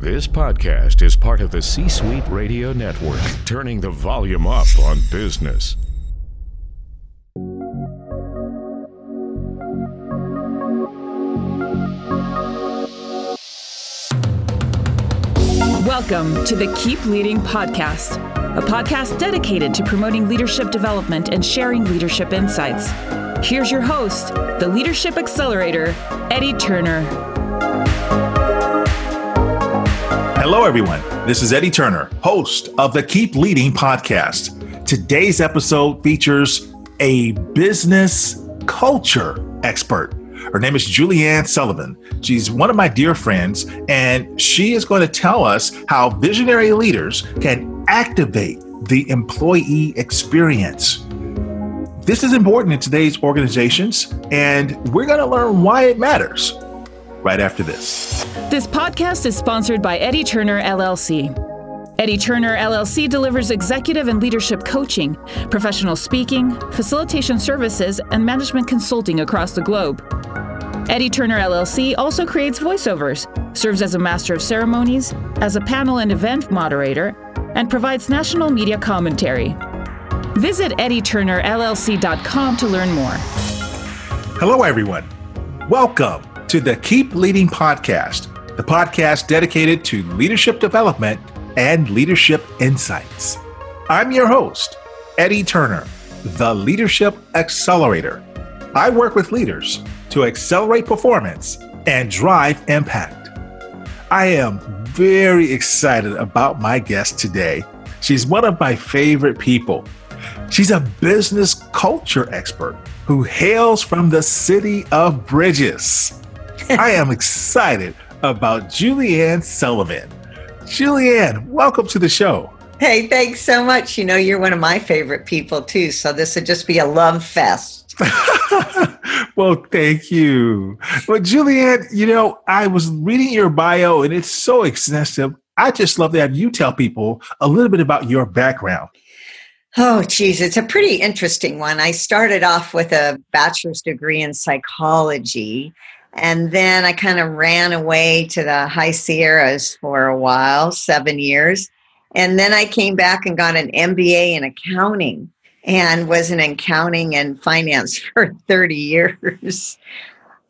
This podcast is part of the C Suite Radio Network, turning the volume up on business. Welcome to the Keep Leading Podcast, a podcast dedicated to promoting leadership development and sharing leadership insights. Here's your host, the Leadership Accelerator, Eddie Turner. Hello, everyone. This is Eddie Turner, host of the Keep Leading podcast. Today's episode features a business culture expert. Her name is Julianne Sullivan. She's one of my dear friends, and she is going to tell us how visionary leaders can activate the employee experience. This is important in today's organizations, and we're going to learn why it matters right after this. This podcast is sponsored by Eddie Turner LLC. Eddie Turner LLC delivers executive and leadership coaching, professional speaking, facilitation services, and management consulting across the globe. Eddie Turner LLC also creates voiceovers, serves as a master of ceremonies, as a panel and event moderator, and provides national media commentary. Visit eddieturnerllc.com to learn more. Hello, everyone. Welcome to the Keep Leading podcast, the podcast dedicated to leadership development and leadership insights. I'm your host, Eddie Turner, the Leadership Accelerator. I work with leaders to accelerate performance and drive impact. I am very excited about my guest today. She's one of my favorite people. She's a business culture expert who hails from the city of Bridges. I am excited about Julianne Sullivan. Julianne, welcome to the show. Hey, thanks so much. You know, you're one of my favorite people too. So this would just be a love fest. well, thank you. Well, Julianne, you know, I was reading your bio and it's so extensive. I just love to have you tell people a little bit about your background. Oh, geez, it's a pretty interesting one. I started off with a bachelor's degree in psychology, and then I kind of ran away to the high Sierras for a while, seven years. And then I came back and got an MBA in accounting and was in accounting and finance for 30 years.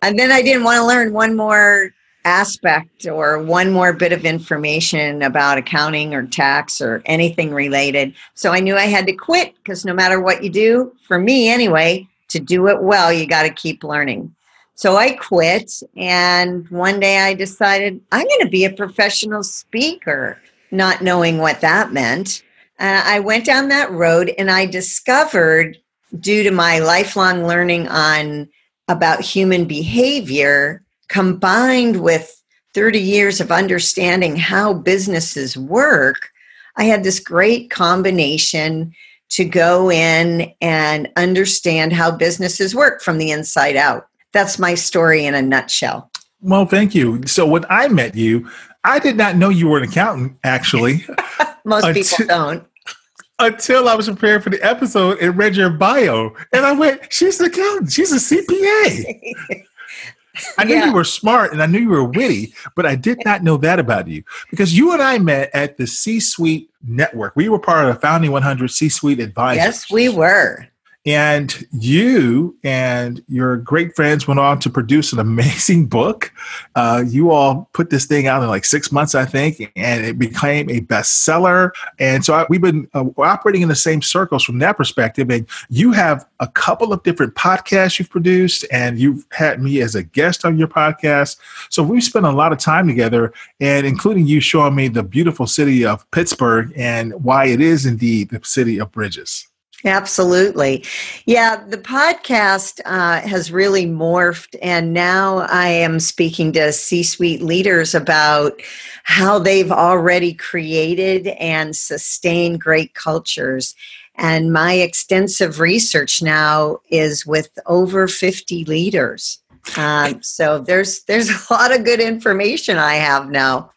And then I didn't want to learn one more aspect or one more bit of information about accounting or tax or anything related. So I knew I had to quit because no matter what you do, for me anyway, to do it well, you got to keep learning. So I quit, and one day I decided I'm going to be a professional speaker, not knowing what that meant. Uh, I went down that road and I discovered, due to my lifelong learning on about human behavior, combined with 30 years of understanding how businesses work, I had this great combination to go in and understand how businesses work from the inside out. That's my story in a nutshell. Well, thank you. So when I met you, I did not know you were an accountant, actually. Most until, people don't. Until I was preparing for the episode and read your bio. And I went, she's an accountant. She's a CPA. I knew yeah. you were smart and I knew you were witty, but I did not know that about you because you and I met at the C Suite Network. We were part of the Founding 100 C Suite Advisors. Yes, we were. And you and your great friends went on to produce an amazing book. Uh, you all put this thing out in like six months, I think, and it became a bestseller. And so I, we've been uh, operating in the same circles from that perspective. And you have a couple of different podcasts you've produced, and you've had me as a guest on your podcast. So we've spent a lot of time together, and including you showing me the beautiful city of Pittsburgh and why it is indeed the city of bridges. Absolutely. Yeah, the podcast uh, has really morphed, and now I am speaking to C suite leaders about how they've already created and sustained great cultures. And my extensive research now is with over 50 leaders. Um, so there's there's a lot of good information I have now.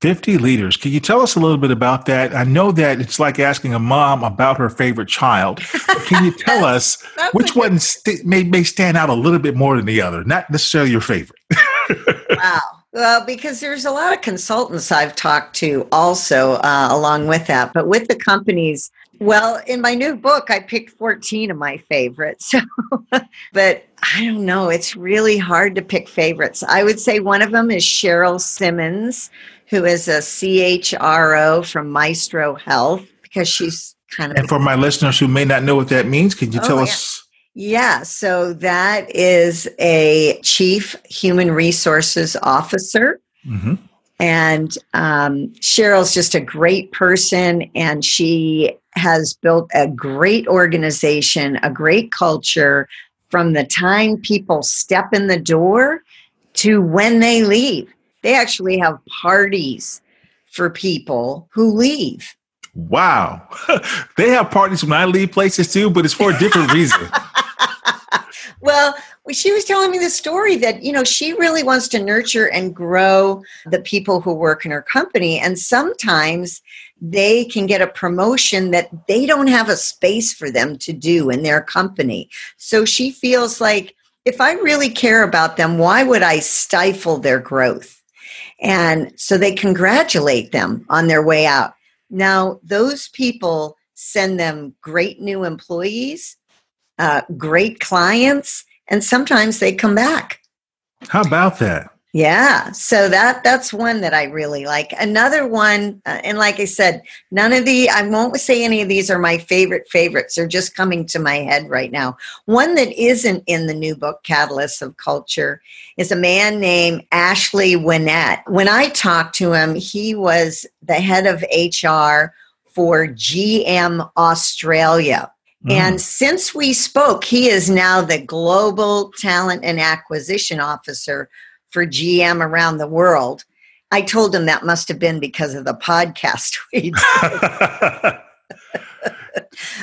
50 leaders. Can you tell us a little bit about that? I know that it's like asking a mom about her favorite child. Can you tell us which one st- may, may stand out a little bit more than the other? Not necessarily your favorite. wow. Well, because there's a lot of consultants I've talked to also uh, along with that, but with the companies, well, in my new book, I picked 14 of my favorites. but I don't know, it's really hard to pick favorites. I would say one of them is Cheryl Simmons who is a CHRO from Maestro Health because she's kind of. And for my listeners who may not know what that means, can you oh, tell yeah. us? Yeah, so that is a chief human resources officer. Mm-hmm. And um, Cheryl's just a great person, and she has built a great organization, a great culture from the time people step in the door to when they leave. They actually have parties for people who leave. Wow. they have parties when I leave places too, but it's for a different reason. well, she was telling me the story that, you know, she really wants to nurture and grow the people who work in her company. And sometimes they can get a promotion that they don't have a space for them to do in their company. So she feels like if I really care about them, why would I stifle their growth? And so they congratulate them on their way out. Now, those people send them great new employees, uh, great clients, and sometimes they come back. How about that? Yeah, so that that's one that I really like. Another one, uh, and like I said, none of the I won't say any of these are my favorite favorites. They're just coming to my head right now. One that isn't in the new book, Catalysts of Culture, is a man named Ashley Winnett. When I talked to him, he was the head of HR for GM Australia. Mm. And since we spoke, he is now the global talent and acquisition officer for GM around the world. I told him that must have been because of the podcast we did.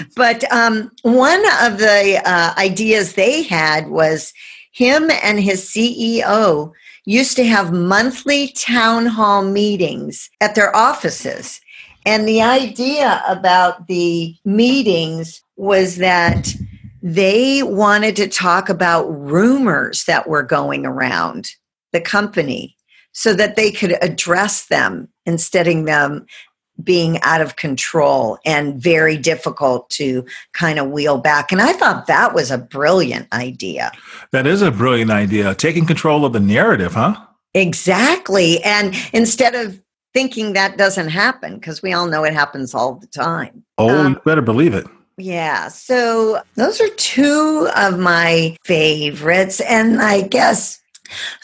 but um, one of the uh, ideas they had was him and his CEO used to have monthly town hall meetings at their offices. And the idea about the meetings was that they wanted to talk about rumors that were going around the company so that they could address them instead of them being out of control and very difficult to kind of wheel back. And I thought that was a brilliant idea. That is a brilliant idea. Taking control of the narrative, huh? Exactly. And instead of thinking that doesn't happen, because we all know it happens all the time. Oh, um, you better believe it. Yeah. So those are two of my favorites. And I guess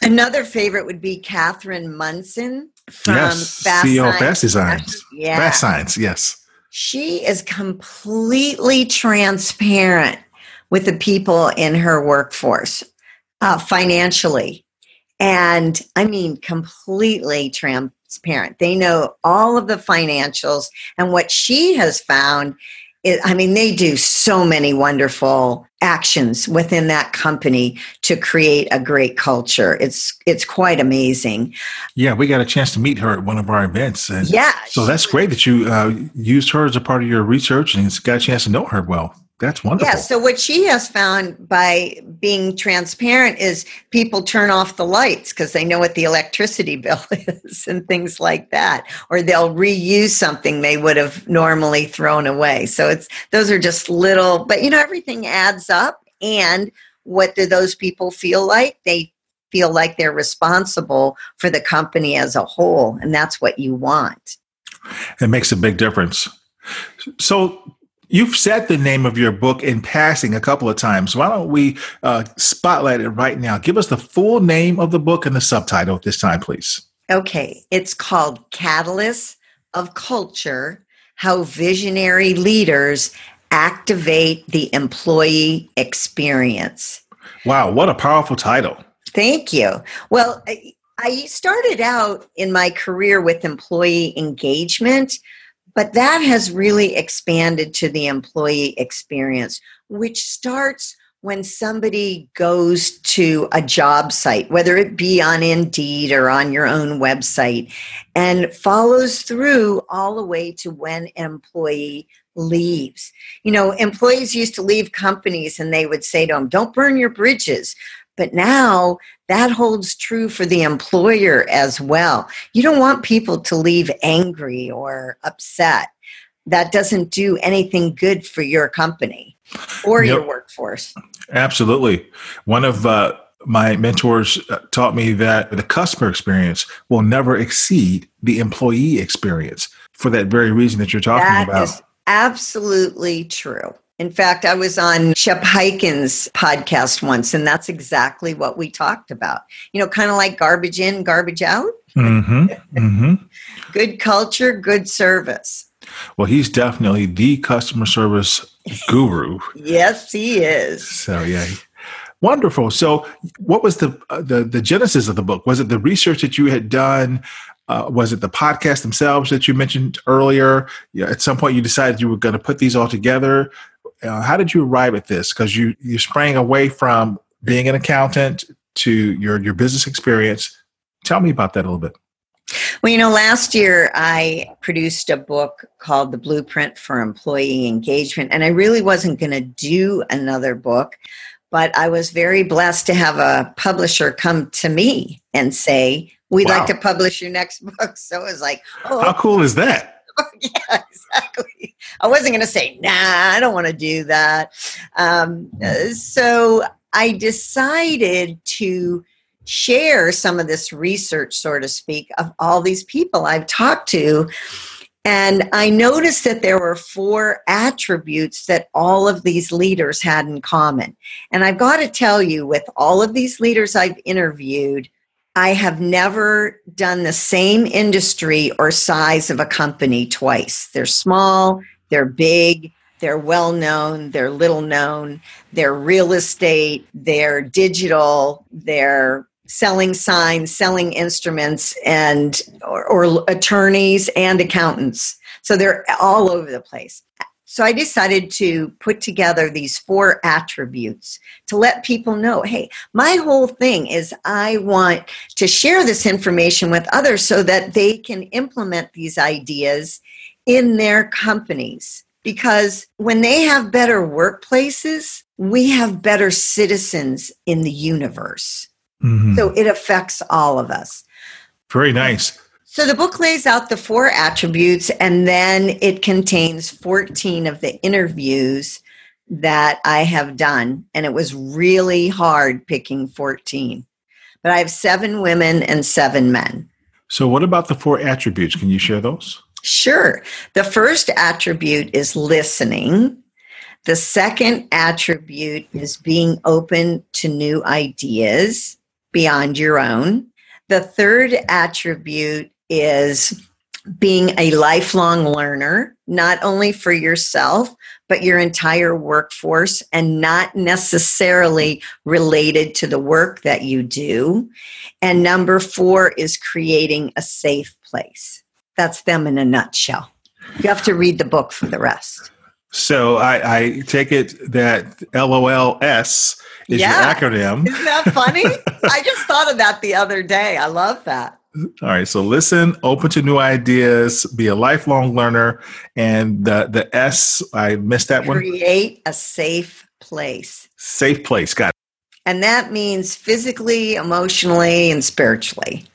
Another favorite would be Catherine Monson from yes, Fast CEO Science. Fast Designs. Yeah. FASTSIGNS, yes. She is completely transparent with the people in her workforce uh, financially. And I mean, completely transparent. They know all of the financials. And what she has found it, I mean, they do so many wonderful actions within that company to create a great culture. It's it's quite amazing. Yeah, we got a chance to meet her at one of our events, and yeah, so that's great that you uh, used her as a part of your research and got a chance to know her well. That's wonderful. Yeah. So what she has found by being transparent is people turn off the lights because they know what the electricity bill is and things like that, or they'll reuse something they would have normally thrown away. So it's those are just little, but you know everything adds up. And what do those people feel like? They feel like they're responsible for the company as a whole, and that's what you want. It makes a big difference. So You've said the name of your book in passing a couple of times. Why don't we uh, spotlight it right now? Give us the full name of the book and the subtitle at this time, please. Okay. It's called Catalysts of Culture How Visionary Leaders Activate the Employee Experience. Wow, what a powerful title. Thank you. Well, I started out in my career with employee engagement, but that has really expanded to the employee experience, which starts when somebody goes to a job site, whether it be on Indeed or on your own website, and follows through all the way to when an employee leaves. You know, employees used to leave companies and they would say to them, Don't burn your bridges. But now that holds true for the employer as well. You don't want people to leave angry or upset. That doesn't do anything good for your company or yep. your workforce. Absolutely. One of uh, my mentors uh, taught me that the customer experience will never exceed the employee experience for that very reason that you're talking that about. Is absolutely true. In fact, I was on Shep Hyken's podcast once, and that's exactly what we talked about. You know, kind of like garbage in, garbage out. Mm-hmm. Mm-hmm. good culture, good service. Well, he's definitely the customer service guru. yes, he is. So yeah, wonderful. So, what was the uh, the the genesis of the book? Was it the research that you had done? Uh, was it the podcast themselves that you mentioned earlier? Yeah, at some point, you decided you were going to put these all together. Uh, how did you arrive at this? Because you you sprang away from being an accountant to your your business experience. Tell me about that a little bit. Well, you know, last year I produced a book called The Blueprint for Employee Engagement, and I really wasn't going to do another book, but I was very blessed to have a publisher come to me and say, We'd wow. like to publish your next book. So it was like, Oh, how cool is that? yeah, exactly. I wasn't going to say, Nah, I don't want to do that. Um, so I decided to share some of this research, so to speak, of all these people I've talked to. And I noticed that there were four attributes that all of these leaders had in common. And I've got to tell you, with all of these leaders I've interviewed, I have never done the same industry or size of a company twice. They're small, they're big, they're well known, they're little known, they're real estate, they're digital, they're selling signs, selling instruments, and or, or, attorneys and accountants. So they're all over the place. So I decided to put together these four attributes to let people know, hey, my whole thing is I want to share this information with others so that they can implement these ideas in their companies. Because when they have better workplaces, we have better citizens in the universe. Mm-hmm. So it affects all of us. Very nice. So the book lays out the four attributes and then it contains 14 of the interviews that I have done. And it was really hard picking 14. But I have seven women and seven men. So, what about the four attributes? Can you share those? Sure. The first attribute is listening. The second attribute is being open to new ideas beyond your own. The third attribute is being a lifelong learner, not only for yourself, but your entire workforce, and not necessarily related to the work that you do. And number four is creating a safe place. That's them in a nutshell. You have to read the book for the rest. So I, I take it that LOLS is yeah. your acronym. Isn't that funny? I just thought of that the other day. I love that. All right. So listen, open to new ideas, be a lifelong learner, and the the S I missed that Create one. Create a safe place. Safe place. Got it. And that means physically, emotionally, and spiritually.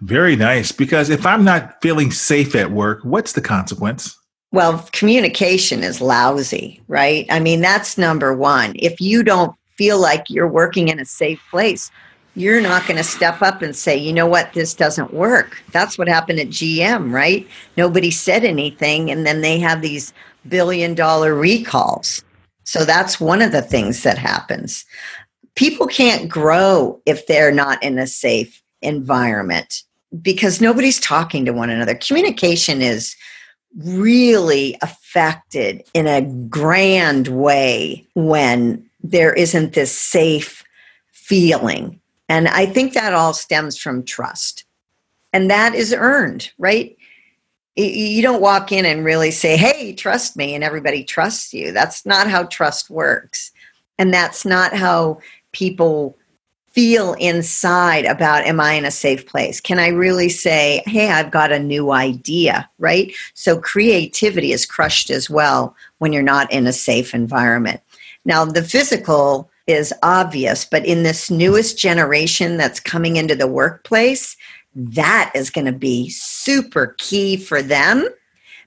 Very nice. Because if I'm not feeling safe at work, what's the consequence? Well, communication is lousy, right? I mean, that's number one. If you don't feel like you're working in a safe place, you're not going to step up and say, you know what, this doesn't work. That's what happened at GM, right? Nobody said anything, and then they have these billion dollar recalls. So that's one of the things that happens. People can't grow if they're not in a safe environment because nobody's talking to one another. Communication is really affected in a grand way when there isn't this safe feeling. And I think that all stems from trust. And that is earned, right? You don't walk in and really say, hey, trust me, and everybody trusts you. That's not how trust works. And that's not how people feel inside about am I in a safe place? Can I really say, hey, I've got a new idea, right? So creativity is crushed as well when you're not in a safe environment. Now, the physical is obvious, but in this newest generation that's coming into the workplace, that is going to be super key for them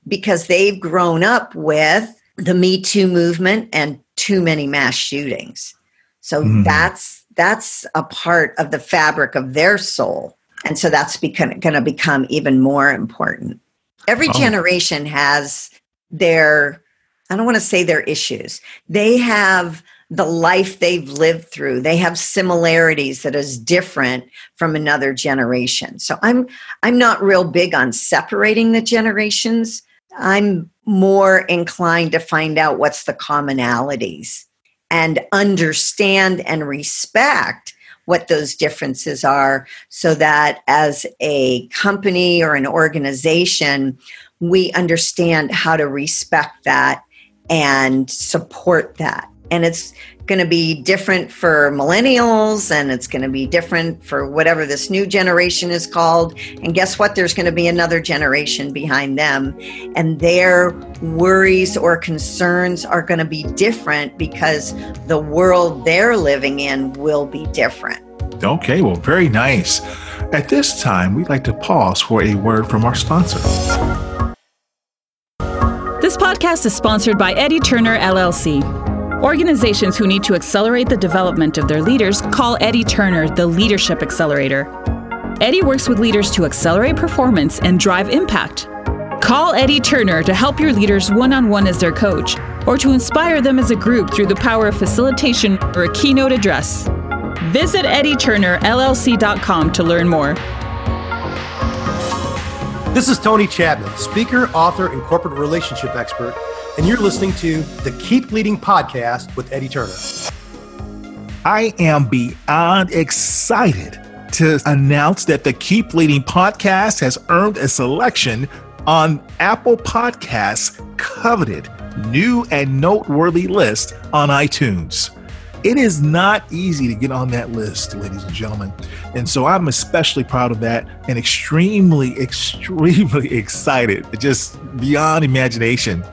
because they've grown up with the Me Too movement and too many mass shootings. So mm. that's that's a part of the fabric of their soul. And so that's going to become even more important. Every oh. generation has their, I don't want to say their issues. They have the life they've lived through. They have similarities that is different from another generation. So I'm I'm not real big on separating the generations. I'm more inclined to find out what's the commonalities and understand and respect what those differences are so that as a company or an organization, we understand how to respect that and support that and it's going to be different for millennials and it's going to be different for whatever this new generation is called. And guess what? There's going to be another generation behind them. And their worries or concerns are going to be different because the world they're living in will be different. Okay well very nice. At this time we'd like to pause for a word from our sponsor. This podcast is sponsored by eddie turner llc Organizations who need to accelerate the development of their leaders call Eddie Turner the Leadership Accelerator. Eddie works with leaders to accelerate performance and drive impact. Call Eddie Turner to help your leaders one on one as their coach, or to inspire them as a group through the power of facilitation or a keynote address. Visit EddieTurnerLLC.com to learn more. This is Tony Chapman, speaker, author, and corporate relationship expert and you're listening to the Keep Leading podcast with Eddie Turner. I am beyond excited to announce that the Keep Leading podcast has earned a selection on Apple Podcasts' coveted new and noteworthy list on iTunes. It is not easy to get on that list, ladies and gentlemen. And so I'm especially proud of that and extremely, extremely excited, just beyond imagination.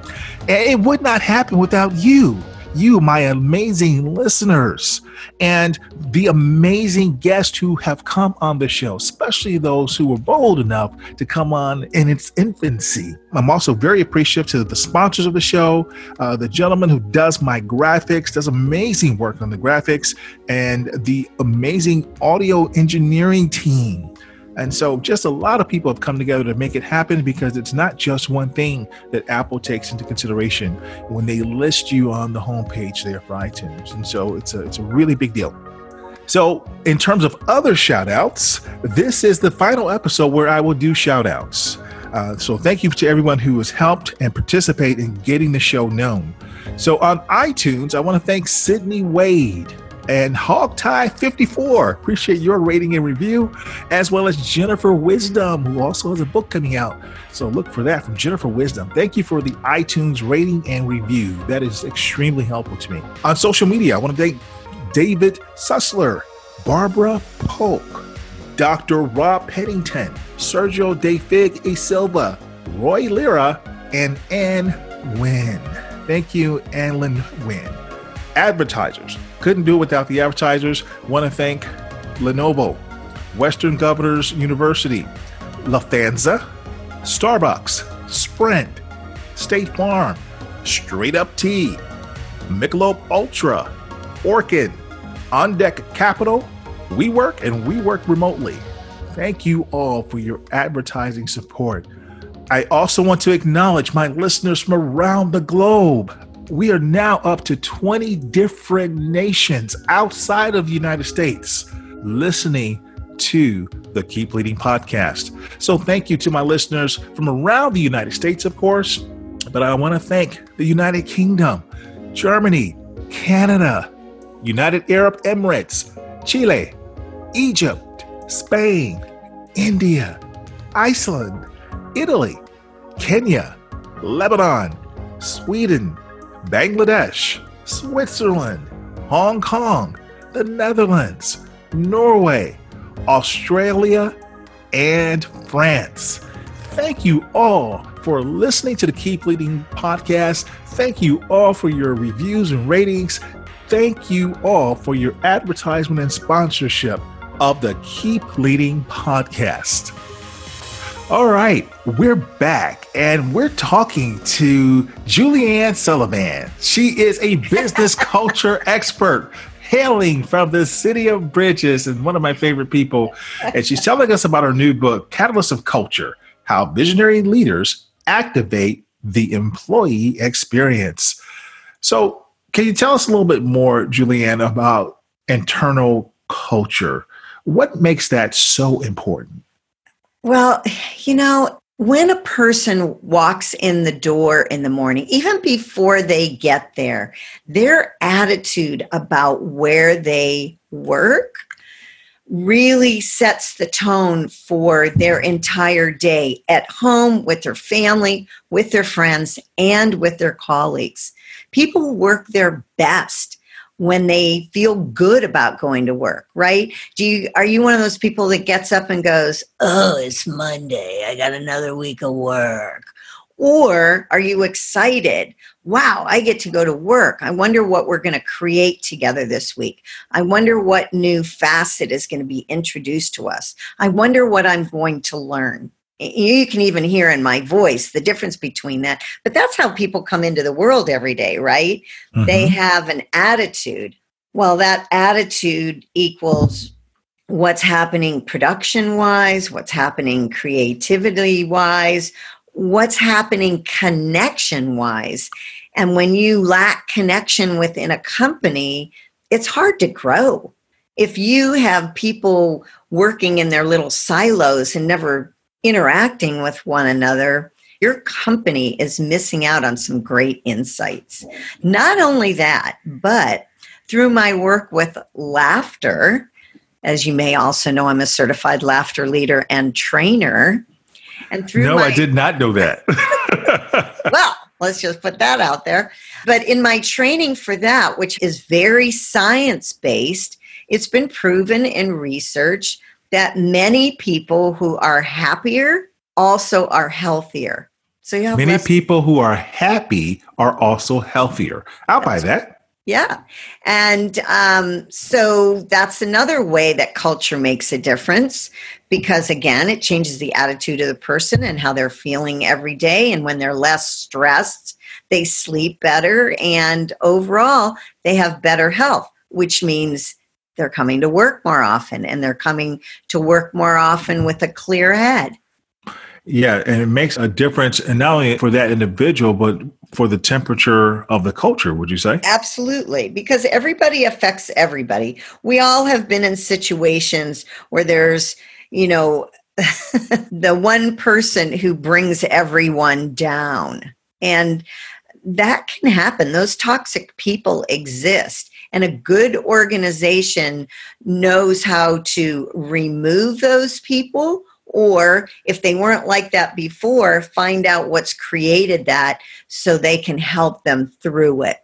And it would not happen without you you, my amazing listeners, and the amazing guests who have come on the show, especially those who were bold enough to come on in its infancy. I'm also very appreciative to the sponsors of the show, uh, the gentleman who does my graphics, does amazing work on the graphics, and the amazing audio engineering team. And so, just a lot of people have come together to make it happen because it's not just one thing that Apple takes into consideration when they list you on the homepage there for iTunes. And so, it's a, it's a really big deal. So, in terms of other shout outs, this is the final episode where I will do shout outs. Uh, so, thank you to everyone who has helped and participate in getting the show known. So, on iTunes, I want to thank Sydney Wade and Hogtie54. Appreciate your rating and review, as well as Jennifer Wisdom, who also has a book coming out. So look for that from Jennifer Wisdom. Thank you for the iTunes rating and review. That is extremely helpful to me. On social media, I want to thank David Sussler, Barbara Polk, Dr. Rob Pennington, Sergio De Fig E Silva, Roy Lira, and Ann Wynn. Thank you, Anlin Wynn. Advertisers couldn't do it without the advertisers. Want to thank Lenovo, Western Governors University, Lufthansa, Starbucks, Sprint, State Farm, Straight Up Tea, Michelob Ultra, Orkin, On Deck Capital, WeWork, and We Work Remotely. Thank you all for your advertising support. I also want to acknowledge my listeners from around the globe we are now up to 20 different nations outside of the United States listening to the Keep Leading podcast. So thank you to my listeners from around the United States, of course, but I want to thank the United Kingdom, Germany, Canada, United Arab Emirates, Chile, Egypt, Spain, India, Iceland, Italy, Kenya, Lebanon, Sweden, Bangladesh, Switzerland, Hong Kong, the Netherlands, Norway, Australia, and France. Thank you all for listening to the Keep Leading podcast. Thank you all for your reviews and ratings. Thank you all for your advertisement and sponsorship of the Keep Leading podcast. All right, we're back and we're talking to Julianne Sullivan. She is a business culture expert hailing from the city of Bridges and one of my favorite people. And she's telling us about her new book, Catalyst of Culture How Visionary Leaders Activate the Employee Experience. So, can you tell us a little bit more, Julianne, about internal culture? What makes that so important? Well, you know, when a person walks in the door in the morning, even before they get there, their attitude about where they work really sets the tone for their entire day at home, with their family, with their friends, and with their colleagues. People work their best when they feel good about going to work, right? Do you are you one of those people that gets up and goes, "Oh, it's Monday. I got another week of work." Or are you excited? Wow, I get to go to work. I wonder what we're going to create together this week. I wonder what new facet is going to be introduced to us. I wonder what I'm going to learn you can even hear in my voice the difference between that. But that's how people come into the world every day, right? Mm-hmm. They have an attitude. Well, that attitude equals what's happening production wise, what's happening creativity wise, what's happening connection wise. And when you lack connection within a company, it's hard to grow. If you have people working in their little silos and never interacting with one another, your company is missing out on some great insights. Not only that, but through my work with laughter, as you may also know, I'm a certified laughter leader and trainer. And through no, my, I did not know that. well, let's just put that out there. But in my training for that, which is very science based, it's been proven in research that many people who are happier also are healthier. So you have many less- people who are happy are also healthier. I'll that's buy that. Yeah. And um, so that's another way that culture makes a difference because, again, it changes the attitude of the person and how they're feeling every day. And when they're less stressed, they sleep better. And overall, they have better health, which means they're coming to work more often and they're coming to work more often with a clear head. Yeah, and it makes a difference, and not only for that individual, but for the temperature of the culture, would you say? Absolutely, because everybody affects everybody. We all have been in situations where there's, you know, the one person who brings everyone down. And that can happen. Those toxic people exist. And a good organization knows how to remove those people or if they weren't like that before, find out what's created that so they can help them through it.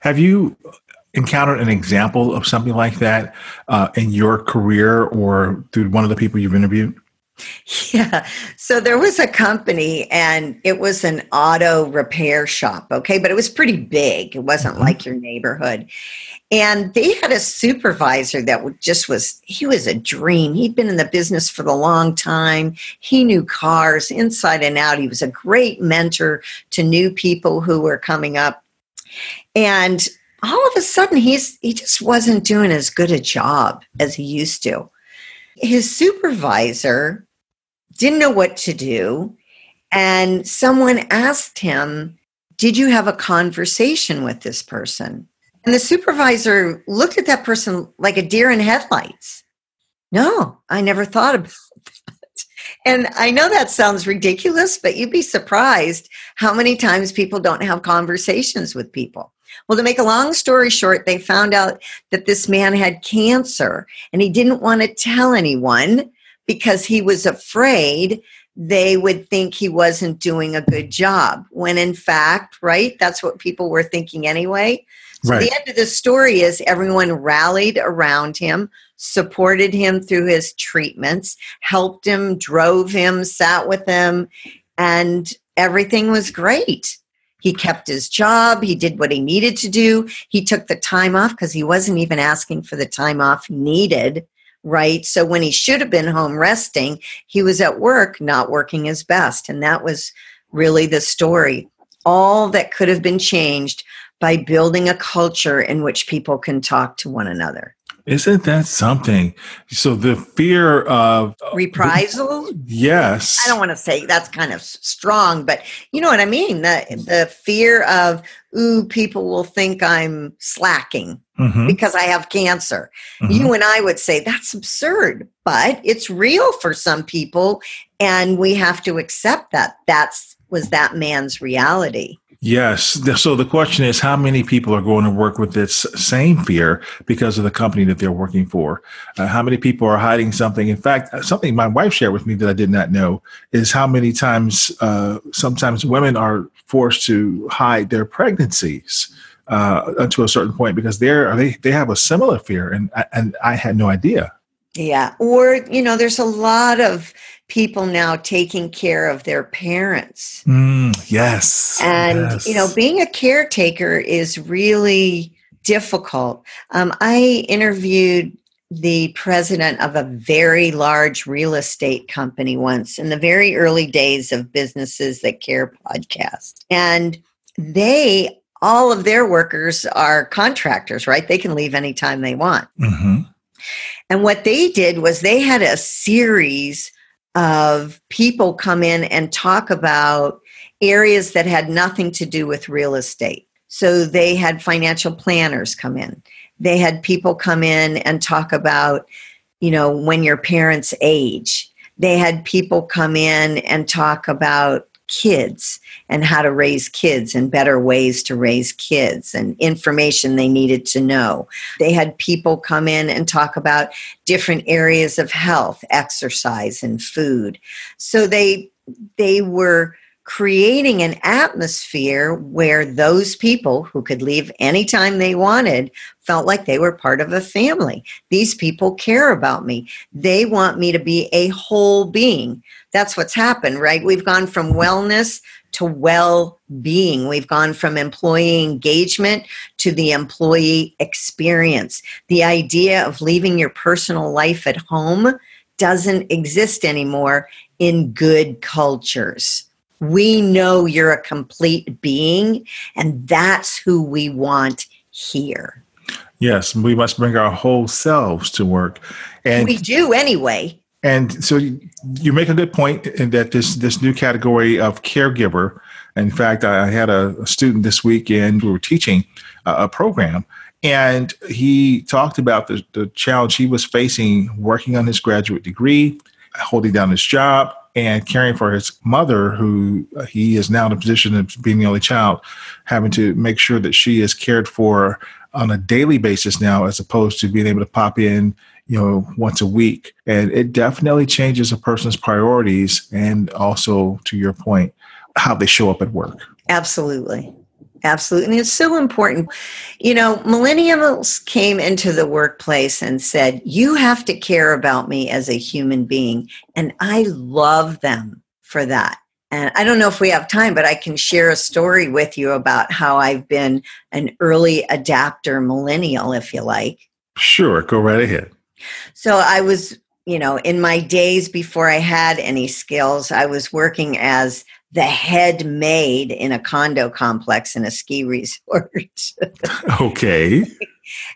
Have you encountered an example of something like that uh, in your career or through one of the people you've interviewed? Yeah. So there was a company and it was an auto repair shop. Okay. But it was pretty big. It wasn't mm-hmm. like your neighborhood. And they had a supervisor that just was, he was a dream. He'd been in the business for a long time. He knew cars inside and out. He was a great mentor to new people who were coming up. And all of a sudden, he's, he just wasn't doing as good a job as he used to. His supervisor didn't know what to do. And someone asked him, Did you have a conversation with this person? And the supervisor looked at that person like a deer in headlights. No, I never thought about that. And I know that sounds ridiculous, but you'd be surprised how many times people don't have conversations with people. Well, to make a long story short, they found out that this man had cancer and he didn't want to tell anyone because he was afraid they would think he wasn't doing a good job. When in fact, right, that's what people were thinking anyway. So right. the end of the story is everyone rallied around him, supported him through his treatments, helped him, drove him, sat with him, and everything was great. He kept his job. He did what he needed to do. He took the time off because he wasn't even asking for the time off needed, right? So when he should have been home resting, he was at work, not working his best. And that was really the story. All that could have been changed by building a culture in which people can talk to one another. Isn't that something? So the fear of uh, reprisal? Yes. I don't want to say that's kind of strong, but you know what I mean? The the fear of ooh, people will think I'm slacking mm-hmm. because I have cancer. Mm-hmm. You and I would say that's absurd, but it's real for some people and we have to accept that that's was that man's reality. Yes. So the question is how many people are going to work with this same fear because of the company that they're working for? Uh, how many people are hiding something? In fact, uh, something my wife shared with me that I did not know is how many times uh, sometimes women are forced to hide their pregnancies uh, to a certain point because they're they they have a similar fear, and and I had no idea. Yeah, or you know, there's a lot of people now taking care of their parents. Mm, yes. And, yes. you know, being a caretaker is really difficult. Um, I interviewed the president of a very large real estate company once in the very early days of Businesses That Care podcast. And they, all of their workers are contractors, right? They can leave anytime they want. Mm-hmm. And what they did was they had a series of people come in and talk about areas that had nothing to do with real estate. So they had financial planners come in. They had people come in and talk about, you know, when your parents age. They had people come in and talk about kids and how to raise kids and better ways to raise kids and information they needed to know. They had people come in and talk about different areas of health, exercise and food. So they they were creating an atmosphere where those people who could leave anytime they wanted felt like they were part of a family. These people care about me. They want me to be a whole being that's what's happened, right? We've gone from wellness to well being. We've gone from employee engagement to the employee experience. The idea of leaving your personal life at home doesn't exist anymore in good cultures. We know you're a complete being, and that's who we want here. Yes, we must bring our whole selves to work. And we do anyway. And so you make a good point in that this this new category of caregiver. In fact, I had a, student this weekend. We were teaching a, program, and he talked about the, the challenge he was facing working on his graduate degree, holding down his job, and caring for his mother, who uh, he is now in a position of being the only child, having to make sure that she is cared for on a daily basis now, as opposed to being able to pop in you know, once a week. And it definitely changes a person's priorities and also, to your point, how they show up at work. Absolutely. Absolutely. And it's so important. You know, millennials came into the workplace and said, You have to care about me as a human being. And I love them for that. And I don't know if we have time, but I can share a story with you about how I've been an early adapter millennial, if you like. Sure, go right ahead. So I was, you know, in my days before I had any skills, I was working as the head maid in a condo complex in a ski resort. okay.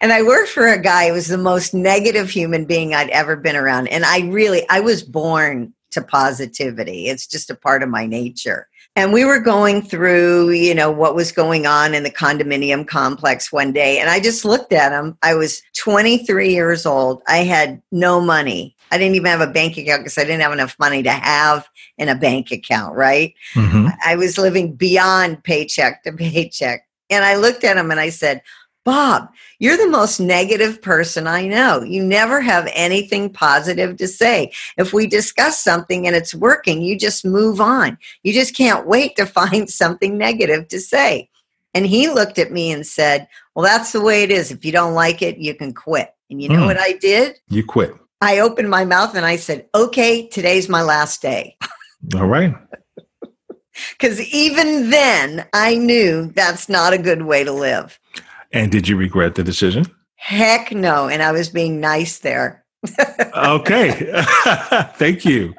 And I worked for a guy who was the most negative human being I'd ever been around. And I really, I was born to positivity. It's just a part of my nature. And we were going through, you know, what was going on in the condominium complex one day. And I just looked at him. I was 23 years old. I had no money. I didn't even have a bank account because I didn't have enough money to have in a bank account, right? Mm-hmm. I was living beyond paycheck to paycheck. And I looked at him and I said, Bob, you're the most negative person I know. You never have anything positive to say. If we discuss something and it's working, you just move on. You just can't wait to find something negative to say. And he looked at me and said, Well, that's the way it is. If you don't like it, you can quit. And you know mm. what I did? You quit. I opened my mouth and I said, Okay, today's my last day. All right. Because even then, I knew that's not a good way to live. And did you regret the decision? Heck no. And I was being nice there. okay. Thank you.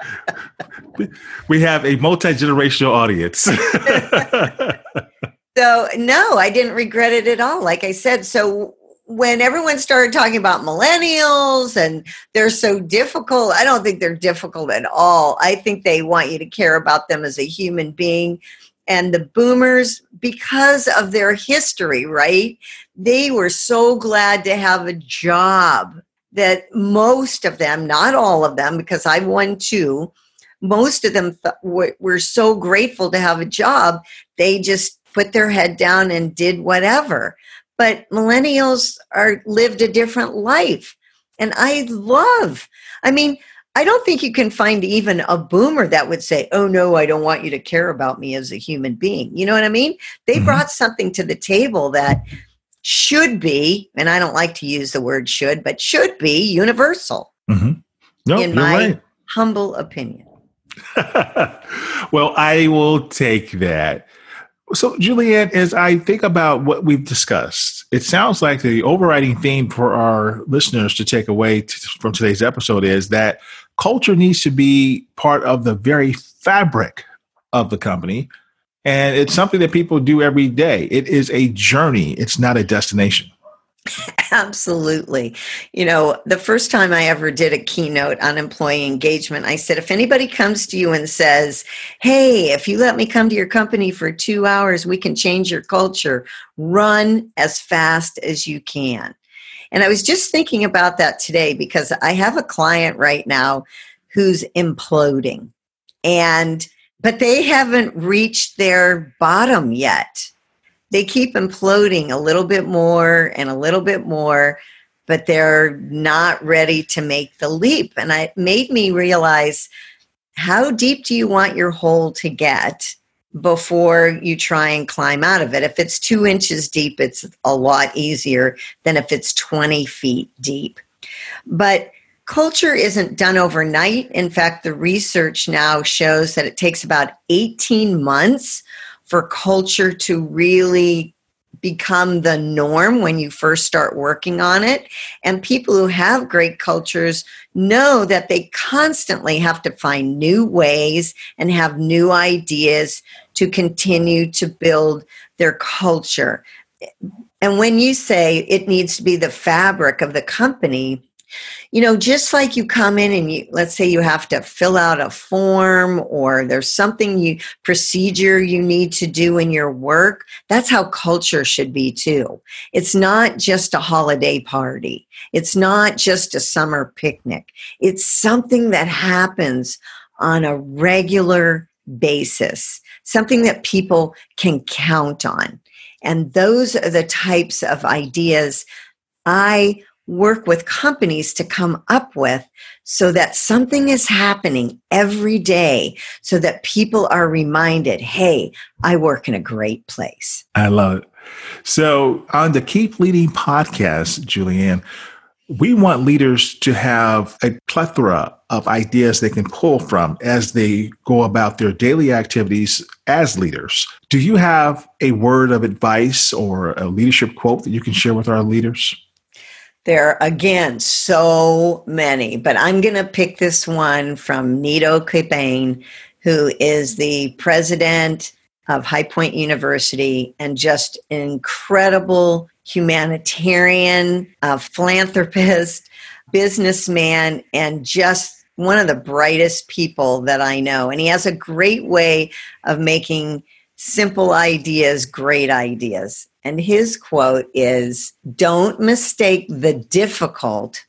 We have a multi generational audience. so, no, I didn't regret it at all. Like I said, so when everyone started talking about millennials and they're so difficult, I don't think they're difficult at all. I think they want you to care about them as a human being and the boomers because of their history right they were so glad to have a job that most of them not all of them because i won two most of them th- were, were so grateful to have a job they just put their head down and did whatever. But millennials are lived a different life. And i love i mean I don't think you can find even a boomer that would say, Oh, no, I don't want you to care about me as a human being. You know what I mean? They mm-hmm. brought something to the table that should be, and I don't like to use the word should, but should be universal. Mm-hmm. No, in my right. humble opinion. well, I will take that. So, Julianne, as I think about what we've discussed, it sounds like the overriding theme for our listeners to take away t- from today's episode is that culture needs to be part of the very fabric of the company. And it's something that people do every day. It is a journey, it's not a destination. Absolutely. You know, the first time I ever did a keynote on employee engagement, I said, if anybody comes to you and says, Hey, if you let me come to your company for two hours, we can change your culture, run as fast as you can. And I was just thinking about that today because I have a client right now who's imploding. And but they haven't reached their bottom yet. They keep imploding a little bit more and a little bit more, but they're not ready to make the leap. And it made me realize how deep do you want your hole to get? Before you try and climb out of it. If it's two inches deep, it's a lot easier than if it's 20 feet deep. But culture isn't done overnight. In fact, the research now shows that it takes about 18 months for culture to really become the norm when you first start working on it. And people who have great cultures know that they constantly have to find new ways and have new ideas to continue to build their culture. And when you say it needs to be the fabric of the company, you know, just like you come in and you, let's say you have to fill out a form or there's something you, procedure you need to do in your work, that's how culture should be too. It's not just a holiday party. It's not just a summer picnic. It's something that happens on a regular basis, something that people can count on. And those are the types of ideas I work with companies to come up with so that something is happening every day so that people are reminded hey i work in a great place i love it so on the keep leading podcast julianne we want leaders to have a plethora of ideas they can pull from as they go about their daily activities as leaders. Do you have a word of advice or a leadership quote that you can share with our leaders? There are, again, so many, but I'm going to pick this one from Nido Qubein, who is the president of High Point University and just an incredible humanitarian, uh, philanthropist, businessman, and just one of the brightest people that I know. And he has a great way of making simple ideas great ideas. And his quote is Don't mistake the difficult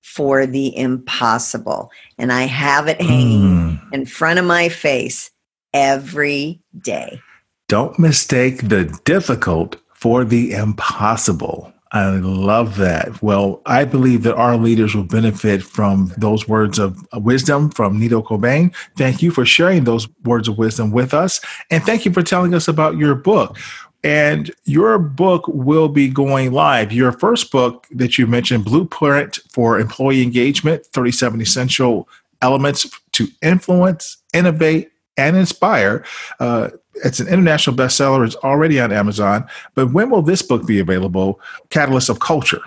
for the impossible. And I have it hanging mm. in front of my face every day. Don't mistake the difficult for the impossible. I love that. Well, I believe that our leaders will benefit from those words of wisdom from Nido Qubein. Thank you for sharing those words of wisdom with us. And thank you for telling us about your book. And your book will be going live. Your first book that you mentioned, Blueprint for Employee Engagement 37 Essential Elements to Influence, Innovate, and Inspire. Uh, it's an international bestseller. It's already on Amazon. But when will this book be available? Catalyst of Culture.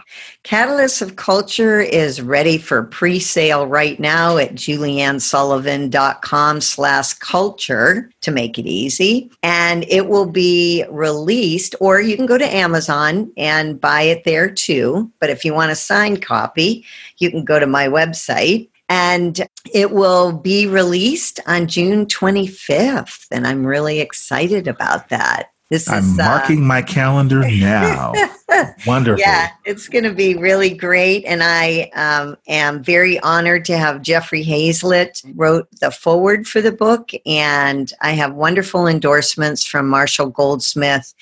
Catalyst of Culture is ready for pre-sale right now at juliannesullivan.com slash culture to make it easy. And it will be released, or you can go to Amazon and buy it there too. But if you want a signed copy, you can go to my website and it will be released on June 25th. And I'm really excited about that. This I'm is, uh, marking uh, my calendar now. Wonderful. Yeah, it's going to be really great. And I um, am very honored to have Jeffrey Hayzlett wrote the forward for the book. And I have wonderful endorsements from Marshall Goldsmith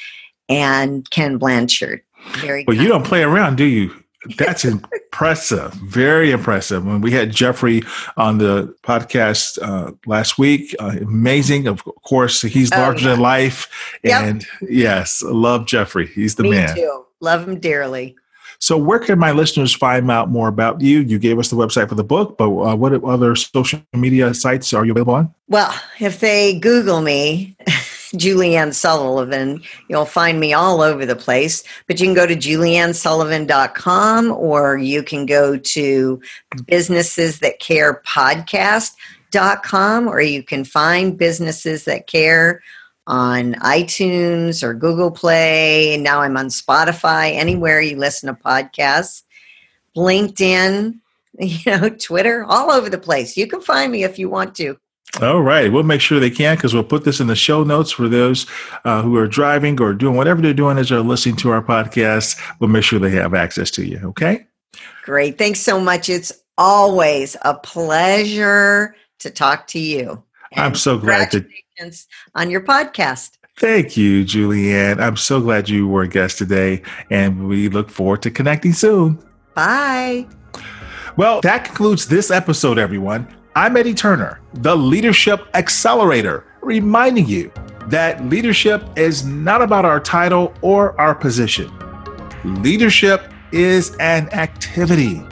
and Ken Blanchard. Very well, you don't play around, do you? That's impressive. Very impressive. When we had Jeffrey on the podcast uh, last week, uh, amazing. Of course, he's oh, larger yeah. than life. And yep. yes, love Jeffrey. He's the Me man. Too. Love him dearly. So, where can my listeners find out more about you? You gave us the website for the book, but uh, what other social media sites are you available on? Well, if they Google me, Julianne Sullivan. You'll find me all over the place, but you can go to juliannesullivan.com or you can go to businesses that care podcast.com or you can find businesses that care on iTunes or Google Play. Now I'm on Spotify, anywhere you listen to podcasts, LinkedIn, you know, Twitter, all over the place. You can find me if you want to. All right. We'll make sure they can because we'll put this in the show notes for those uh, who are driving or doing whatever they're doing as they're listening to our podcast. We'll make sure they have access to you. Okay. Great. Thanks so much. It's always a pleasure to talk to you. And I'm so glad that on your podcast. Thank you, Julianne. I'm so glad you were a guest today, and we look forward to connecting soon. Bye. Well, that concludes this episode, everyone. I'm Eddie Turner, the Leadership Accelerator, reminding you that leadership is not about our title or our position. Leadership is an activity,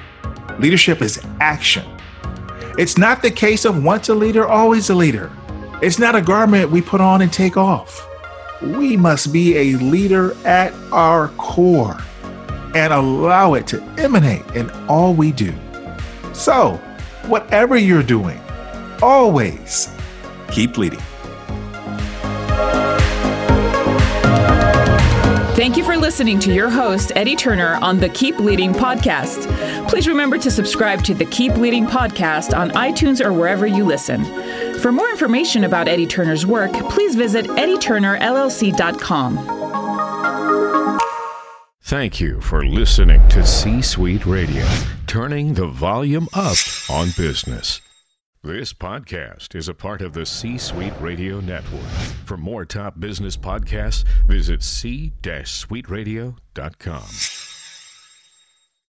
leadership is action. It's not the case of once a leader, always a leader. It's not a garment we put on and take off. We must be a leader at our core and allow it to emanate in all we do. So, whatever you're doing, always keep leading. Thank you for listening to your host, Eddie Turner, on the Keep Leading podcast. Please remember to subscribe to the Keep Leading podcast on iTunes or wherever you listen. For more information about Eddie Turner's work, please visit eddieturnerllc.com. Thank you for listening to C Suite Radio, turning the volume up on business. This podcast is a part of the C Suite Radio Network. For more top business podcasts, visit c-suiteradio.com.